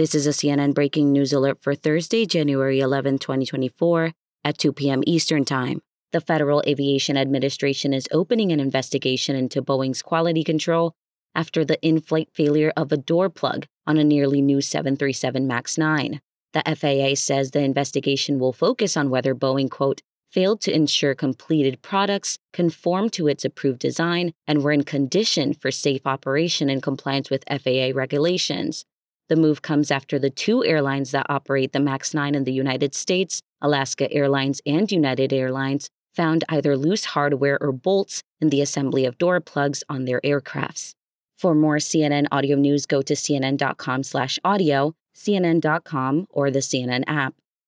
This is a CNN breaking news alert for Thursday, January 11, 2024, at 2 p.m. Eastern Time. The Federal Aviation Administration is opening an investigation into Boeing's quality control after the in flight failure of a door plug on a nearly new 737 MAX 9. The FAA says the investigation will focus on whether Boeing, quote, failed to ensure completed products conform to its approved design and were in condition for safe operation in compliance with FAA regulations. The move comes after the two airlines that operate the MAX 9 in the United States, Alaska Airlines and United Airlines, found either loose hardware or bolts in the assembly of door plugs on their aircrafts. For more CNN audio news, go to cnn.com/audio, cnn.com, or the CNN app.